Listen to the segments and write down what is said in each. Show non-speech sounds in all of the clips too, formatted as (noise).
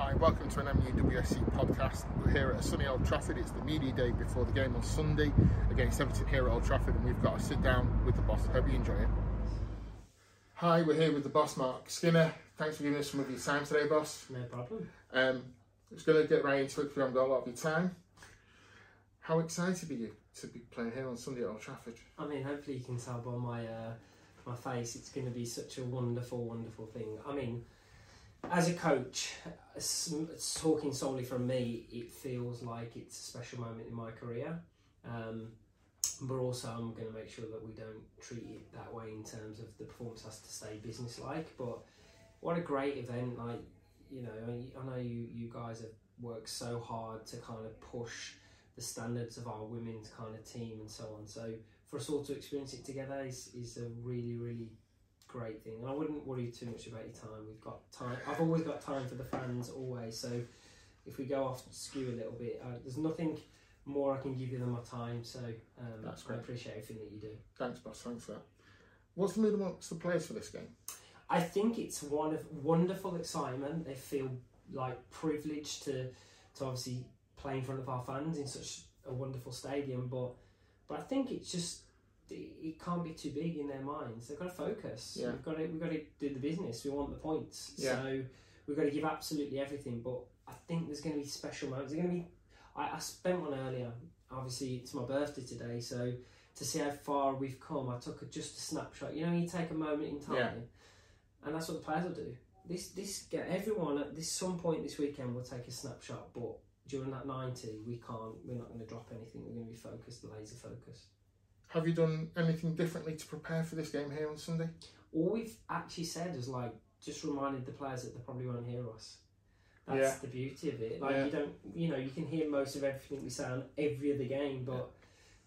Hi, welcome to an MUWSC podcast. We're here at sunny Old Trafford. It's the media day before the game on Sunday against Everton here at Old Trafford, and we've got a sit down with the boss. Hope you enjoy it. Hi, we're here with the boss, Marc Skinner. Thanks for giving us some of your time today, boss. No problem. Um, just going to get right into it because we haven't got a lot of your time. How excited are you to be playing here on Sunday at Old Trafford? I mean, hopefully you can tell by my uh, my face. It's going to be such a wonderful, wonderful thing. I mean, as a coach, talking solely from me, it feels like it's a special moment in my career. Um, but also, I'm going to make sure that we don't treat it that way in terms of the performance has to stay business-like. But what a great event! Like you know, I I know you you guys have worked so hard to kind of push the standards of our women's kind of team and so on. So for us all to experience it together is, is a really really great thing. And I wouldn't worry too much about your time. We've got time. I've always got time for the fans always. So if we go off skew a little bit, uh, there's nothing more I can give you than my time. So um, That's I great. appreciate everything that you do. Thanks, boss. Thanks for that. What's the mood amongst the players for this game? I think it's one of wonderful excitement. They feel like privileged to to obviously play in front of our fans in such a wonderful stadium, but but I think it's just it can't be too big in their minds. They've got to focus. Yeah. We've got to we've got to do the business. We want the points. Yeah. So we've got to give absolutely everything. But I think there's going to be special moments. There's going to be. I, I spent one earlier. Obviously, it's my birthday today, so to see how far we've come, I took a, just a snapshot. You know, you take a moment in time, Yeah. and that's what the players will do. This this get everyone at this some point this weekend will take a snapshot, but during that ninety, we can't. We're not going to drop anything. We're going to be focused, laser focused. Have you done anything differently to prepare for this game here on Sunday? All we've actually said is like just reminded the players that they probably won't hear us. That's Yeah. the beauty of it. Like Yeah. you don't, you know, you can hear most of everything we say on every other game, but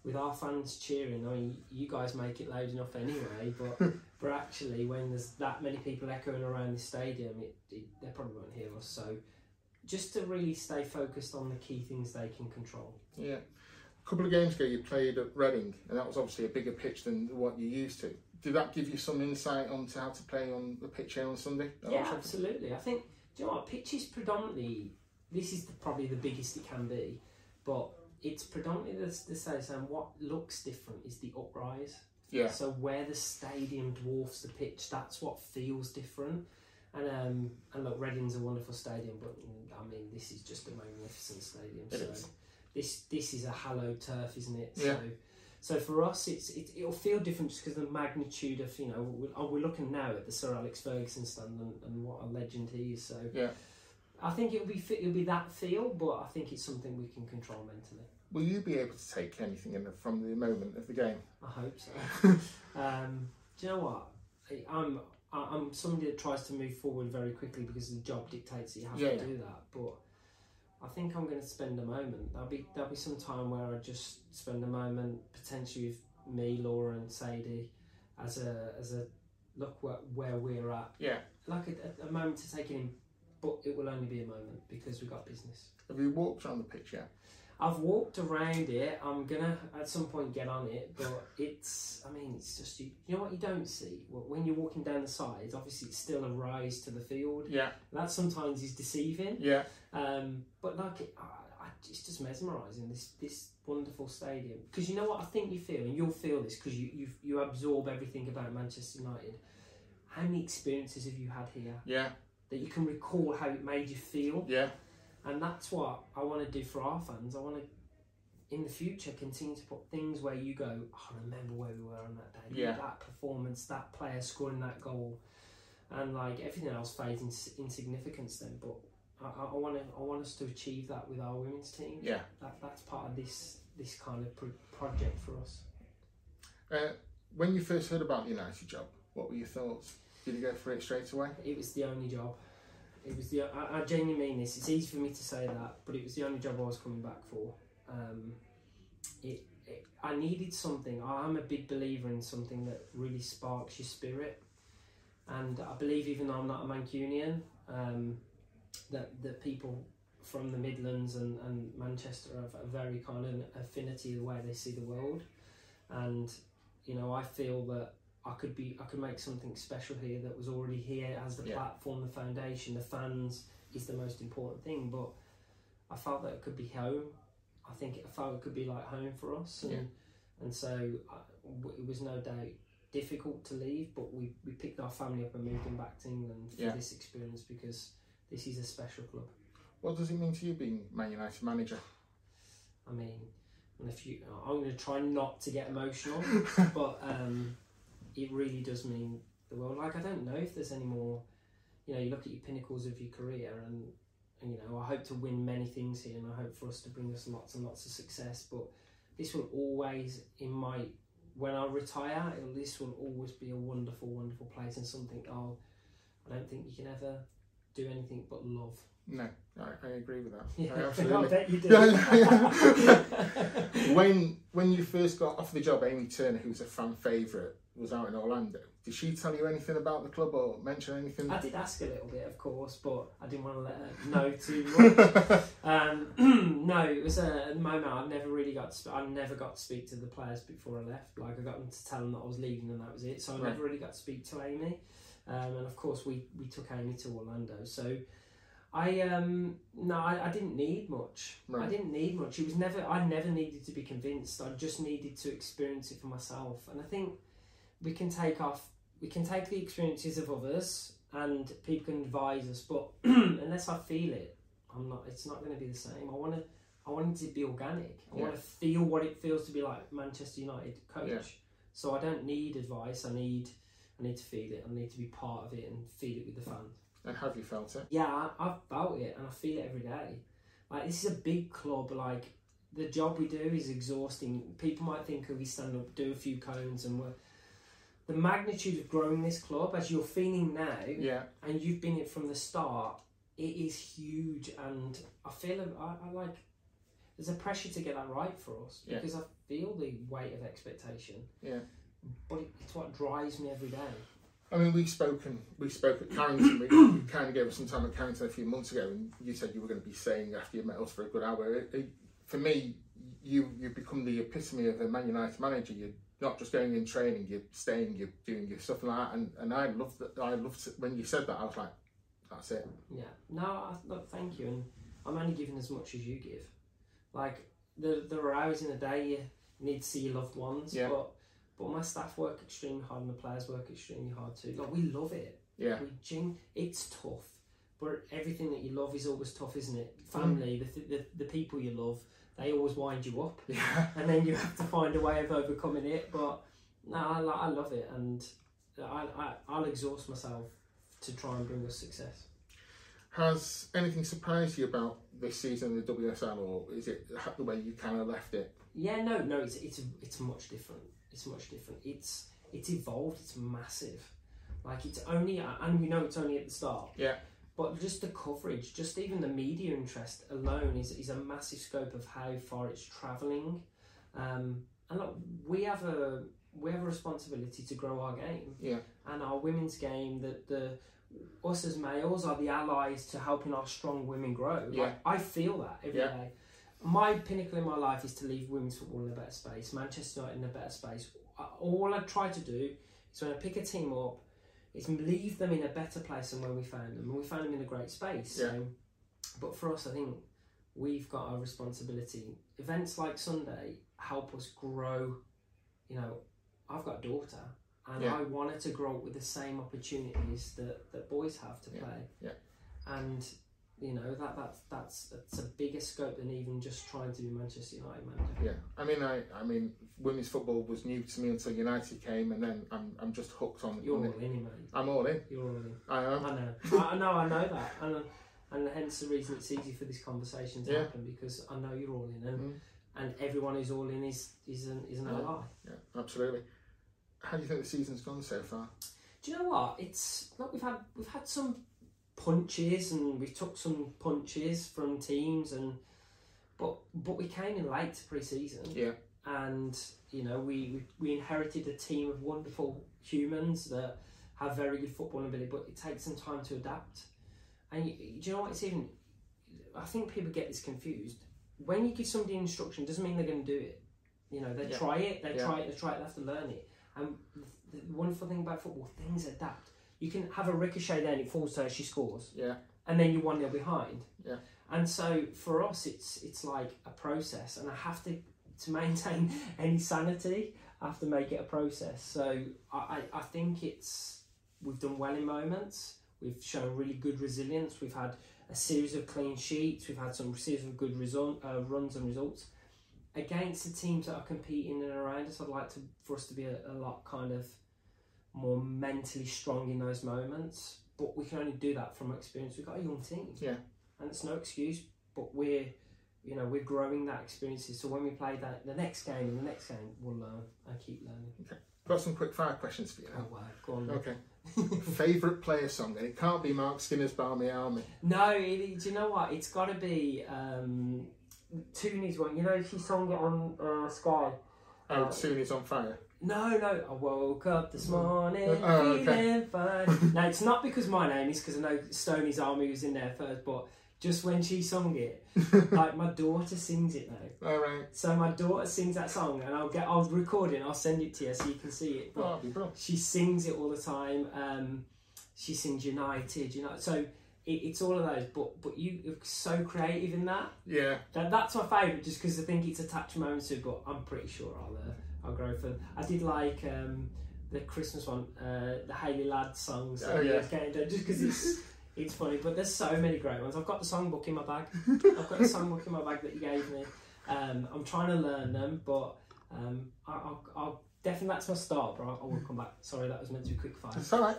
with our fans cheering, oh, I mean, you guys make it loud enough anyway. But (laughs) but actually, when there's that many people echoing around the stadium, it, it they probably won't hear us. So just to really stay focused on the key things they can control. Yeah. A couple of games ago, you played at Reading, and that was obviously a bigger pitch than what you're used to. Did that give you some insight onto how to play on the pitch here on Sunday? Yeah, Trafford? absolutely. I think do you know what pitch is predominantly this is the, probably the biggest it can be, but it's predominantly the, the say saying what looks different is the uprise. Yeah. So where the stadium dwarfs the pitch, that's what feels different. And um and look, Reading's a wonderful stadium, but I mean this is just a magnificent stadium. It so is. This this is a hallowed turf, isn't it? Yeah. So so for us, it's it, it'll feel different just because the magnitude of you know we're, oh, we're looking now at the Sir Alex Ferguson stand and, and what a legend he is. So Yeah. I think it'll be it'll be that feel, but I think it's something we can control mentally. Will you be able to take anything in from the moment of the game? I hope so. (laughs) um, do you know what? I, I'm I'm somebody that tries to move forward very quickly because the job dictates that you have Yeah, to do that. But I think I'm going to spend a moment. There'll be there'll be some time where I just spend a moment potentially with me, Laura, and Sadie as a as a look where, where we're at. Yeah. Like a, a, a moment to take in, but it will only be a moment because we've got business. Have you walked around the pitch yet? I've walked around it. I'm gonna at some point get on it, but it's. I mean, it's just you. You know what you don't see when you're walking down the sides. Obviously, it's still a rise to the field. Yeah. That sometimes is deceiving. Yeah. Um, but like, it, I, I, it's just mesmerising this this wonderful stadium. Because you know what I think you feel, and you'll feel this because you you you absorb everything about Manchester United. How many experiences have you had here Yeah. that you can recall how it made you feel? Yeah. And that's what I want to do for our fans. I want to, in the future, continue to put things where you go, oh, I remember where we were on that day. Yeah. That performance, that player scoring that goal. And like everything else fades in, in significance then. But I, I, I want to, I want us to achieve that with our women's team. Yeah. That, that's part of this this kind of pro- project for us. Uh, when you first heard about the United job, what were your thoughts? Did you go for it straight away? It was the only job. It was the. I, I genuinely mean this. It's easy for me to say that, but it was the only job I was coming back for. Um, it, it. I needed something. I'm a big believer in something that really sparks your spirit, and I believe even though I'm not a Mancunian, um, that that people from the Midlands and, and Manchester have a very kind of affinity the way they see the world, and you know I feel that I could be I could make something special here that was already here as the Yeah. platform, the foundation, the fans is the most important thing. But I felt that it could be home. I think I felt it could be like home for us, and Yeah. and so I, w- it was no doubt difficult to leave. But we, we picked our family up and moved them back to England for Yeah. this experience because this is a special club. What does it mean to you being Man United manager? I mean, and if you, I'm going to try not to get emotional, (laughs) but um, it really does mean the world. Like I don't know if there's any more. You know, you look at your pinnacles of your career, and, and you know, I hope to win many things here, and I hope for us to bring us lots and lots of success. But this will always, in my when I retire, this will always be a wonderful, wonderful place and something I'll. I don't think you can ever do anything but love. No, I, I agree with that. Yeah, I (laughs) I absolutely. bet you do. (laughs) when when you first got off the job, Amy Turner, who was a fan favourite, was out in Orlando. Did she tell you anything about the club or mention anything? I did ask a little bit, of course, but I didn't want to let her know too much. (laughs) um, (clears throat) no, it was a moment I never really got. To, sp- I never got to speak to the players before I left. Like I got them to tell them that I was leaving, and that was it. So I Right. never really got to speak to Amy. Um, and of course, we we took Amy to Orlando. So I um no, I, I didn't need much. I didn't need much. It was never. I never needed to be convinced. I just needed to experience it for myself. And I think we can take off. We can take the experiences of others, and people can advise us. But (clears throat) unless I feel it, I'm not. It's not going to be the same. I want to. I want it to be organic. I want to feel what it feels to be like Manchester United coach. Yeah. So I don't need advice. I need. I need to feel it. I need to be part of it and feel it with the fans. and have you felt it? Yeah, I, I've felt it and I feel it every day. Like this is a big club. Like the job we do is exhausting. People might think, "Oh, we stand up, do a few cones, and we're." The magnitude of growing this club, as you're feeling now, Yeah, and you've been it from the start, it is huge. And I feel I, I like there's a pressure to get that right for us Yeah. because I feel the weight of expectation. Yeah. But it's what drives me every day. I mean, we've spoken. We spoke at Carrington. We (coughs) kind of gave us some time at Carrington a few months ago, and you said you were going to be staying after you met us for a good hour. It, it, for me, you you become the epitome of a Man United manager. You're not just going in training. You're staying. You're doing your stuff like that. And and I loved that. I loved it. when you said that. I was like, that's it. Yeah. No, I, look, thank you. And I'm only giving as much as you give. Like, there, there are hours in the day you need to see your loved ones, Yeah. but but my staff work extremely hard and the players work extremely hard too. Like, we love it. Yeah, We gen- it's tough, but everything that you love is always tough, isn't it? Mm. Family, the, th- the the people you love, they always wind you up, yeah. (laughs) and then you have to find a way of overcoming it. But no, I, I love it, and I, I I'll exhaust myself to try and bring us success. Has anything surprised you about this season of the WSL, or is it the way you kind of left it? Yeah, no, no, it's it's it's much different. It's much different. It's it's evolved. It's massive. Like it's only, and we know it's only at the start. Yeah. But just the coverage, just even the media interest alone is is a massive scope of how far it's travelling. Um, and look, we have a we have a responsibility to grow our game. Yeah. And our women's game, that the us as males are the allies to helping our strong women grow. Yeah. Like, I feel that every day. My pinnacle in my life is to leave women's football in a better space, Manchester United in a better space. All I try to do is when I pick a team up, is leave them in a better place than when we found them. And we found them in a great space. Yeah. So, but for us, I think we've got a responsibility. Events like Sunday help us grow. You know, I've got a daughter, and Yeah. I want her to grow up with the same opportunities that, that boys have to Yeah. play. Yeah. And you know that that's that's that's a bigger scope than even just trying to be Manchester United manager. Yeah, I mean, I, I mean, women's football was new to me until United came, and then I'm, I'm just hooked on. You're on all it. in, mate. I'm all in. You're all in. I am. I know. I I know. I know that, and and hence the reason it's easy for this conversation to Yeah. happen because I know you're all in, and, Mhm. and everyone who's all in is is an is an Yeah. ally. Yeah, absolutely. How do you think the season's gone so far? Do you know what? It's look, we've had we've had some punches and we took some punches from teams and but but we came in late to pre-season Yeah. and you know we, we inherited a team of wonderful humans that have very good football ability but it takes some time to adapt and you, do you know what it's even I think people get this confused when you give somebody instruction doesn't mean they're going to do it you know they Yeah. try it they Yeah. try it they try it they have to learn it And the wonderful thing about football, things adapt. You can have a ricochet there and it falls to her, she scores, Yeah. and then you're one nil behind. Yeah. And so for us, it's it's like a process, and I have to to maintain (laughs) any sanity. I have to make it a process. So I, I, think it's we've done well in moments. We've shown really good resilience. We've had a series of clean sheets. We've had some series of good result, uh, runs and results against the teams that are competing and around us. I'd like to for us to be a, a lot kind of more mentally strong in those moments. But we can only do that from experience. We've got a young team, Yeah. and it's no excuse. But we're you know we're growing that experiences. So when we play that the next game and the next game, we'll learn and keep learning. Okay. Got some quick fire questions for you Oh wow, go on. Okay. (laughs) Favourite player song, and it can't be Marc Skinner's Barmy Army. No, it, do you know what? It's got to be um, Tooney's one. You know, she sung it on uh, Sky. Oh, Uh, soon he's on fire. No, no. I woke up this morning Oh, okay. feeling fine. (laughs) no, it's not because my name is because I know Stoney's Army was in there first, but just when she sung it, (laughs) like my daughter sings it now. All right. So my daughter sings that song, and I'll get, I'll record it, and I'll send it to you so you can see it. Oh, But brilliant. she sings it all the time. Um, she sings United, you know. So it, it's all of those. But but you, you're so creative in that. Yeah. That, that's my favourite, just because I think it's attached moments to. But I'm pretty sure I'll uh, I'll go for. I did like um, the Christmas one, uh, the Hayley Ladd songs. Oh, yeah. just because it's (laughs) it's funny. But there's so many great ones. I've got the songbook in my bag. (laughs) I've got the songbook in my bag that you gave me. Um, I'm trying to learn them, but um, I, I'll, I'll definitely that's my start. But I, I will come back. Sorry, that was meant to be quick fire. It's all right.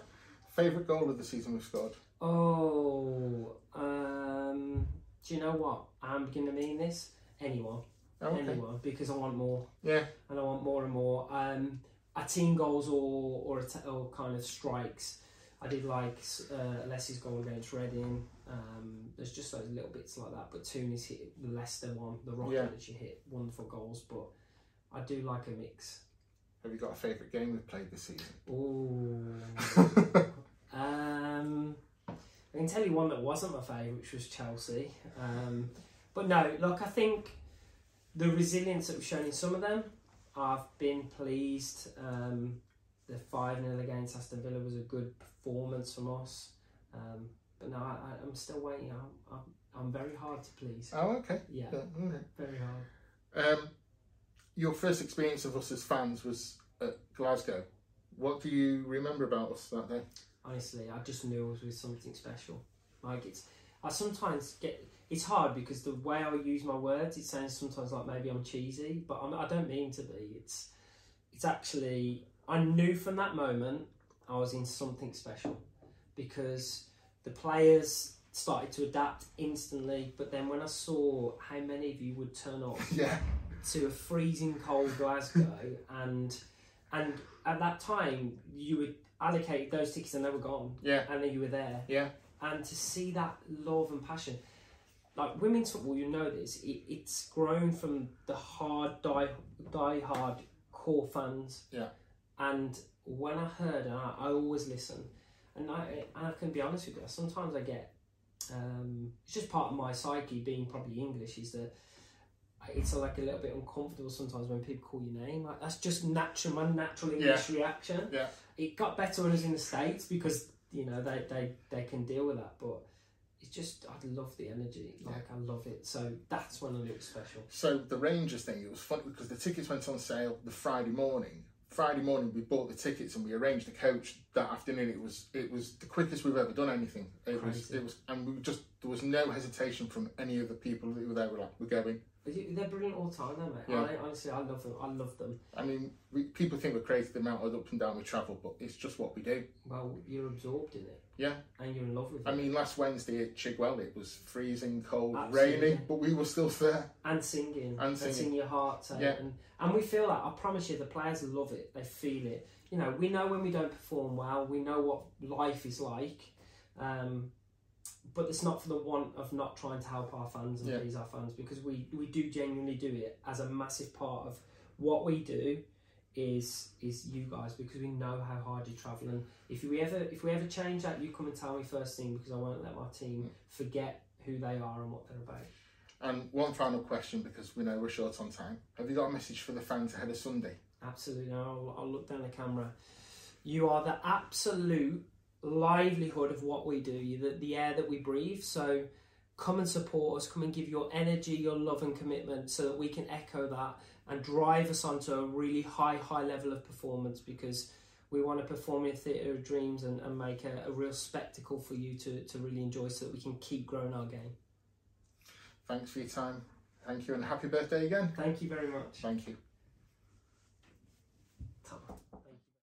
Favourite goal of the season we've scored? Oh, um, do you know what? I'm going to mean this. Anyone, okay. anyone, because I want more, Yeah. and I want more and more. Um, a team goals or or, a t- or kind of strikes. I did like uh, Leslie's goal against Reading. Um, there's just those little bits like that. But Tooney's hit the Leicester one, the rocket Yeah. that she hit, wonderful goals. But I do like a mix. Have you got a favourite game we've played this season? Ooh. (laughs) Um, I can tell you one that wasn't my favourite, which was Chelsea. Um, but no, look, I think the resilience that we've shown in some of them, I've been pleased. Um, the 5 0 against Aston Villa was a good performance from us. Um, but no, I, I'm still waiting. I'm, I'm, I'm very hard to please. oh, okay. Yeah, Yeah, okay. very hard. Um, your first experience of us as fans was at Glasgow. What do you remember about us that day? honestly i just knew it was with something special like it's i sometimes get it's hard because the way i use my words it sounds sometimes like maybe i'm cheesy but I'm, i don't mean to be it's it's actually i knew from that moment i was in something special because the players started to adapt instantly but then when i saw how many of you would turn up (laughs) Yeah. to a freezing cold Glasgow, (laughs) and and at that time you would allocate those tickets and they were gone, Yeah. and then you were there, Yeah. And to see that love and passion, like women's football, you know this, it, it's grown from the hard die die hard core fans, Yeah. and when I heard, and I, I always listen, and I and I can be honest with you, sometimes I get. Um, it's just part of my psyche, being probably English, is that it's like a little bit uncomfortable sometimes when people call your name. Like that's just natural, my natural English reaction. Yeah. It got better when I was in the states because you know they they they can deal with that, but it's just I love the energy. Like I love it. So that's when I knew it was special. So the Rangers thing, it was funny because the tickets went on sale the Friday morning. Friday morning, we bought the tickets and we arranged the coach that afternoon. It was it was the quickest we've ever done anything. It was it was, and we just there was no hesitation from any of the people that were there. We're like, we're going. They're brilliant all the time, though, mate. Yeah. I, honestly, I love them. I love them. I mean, we, people think we're crazy the amount of up and down we travel, but it's just what we do. Well, you're absorbed in it. Yeah. And you're in love with it. I mean, last Wednesday at Chigwell, it was freezing, cold, Absolutely. rainy, but we were still there. and singing And singing. singing your heart out. Yeah. And, and we feel that. I promise you, the players love it. They feel it. You know, we know when we don't perform well. We know what life is like. Um, but it's not for the want of not trying to help our fans and Yeah. please our fans because we, we do genuinely do it as a massive part of what we do is is you guys because we know how hard you travel and if we ever if we ever change that you come and tell me first thing because I won't let my team hmm. forget who they are and what they're about. And one final question because we know we're short on time. Have you got a message for the fans ahead of Sunday? Absolutely. I'll, I'll look down the camera. You are the absolute livelihood of what we do. The, the air that we breathe. So come and support us. Come and give your energy, your love, and commitment so that we can echo that and drive us onto a really high, high level of performance because we want to perform in a Theatre of Dreams and, and make a, a real spectacle for you to, to really enjoy so that we can keep growing our game. Thanks for your time. Thank you and happy birthday again. Thank you very much. Thank you.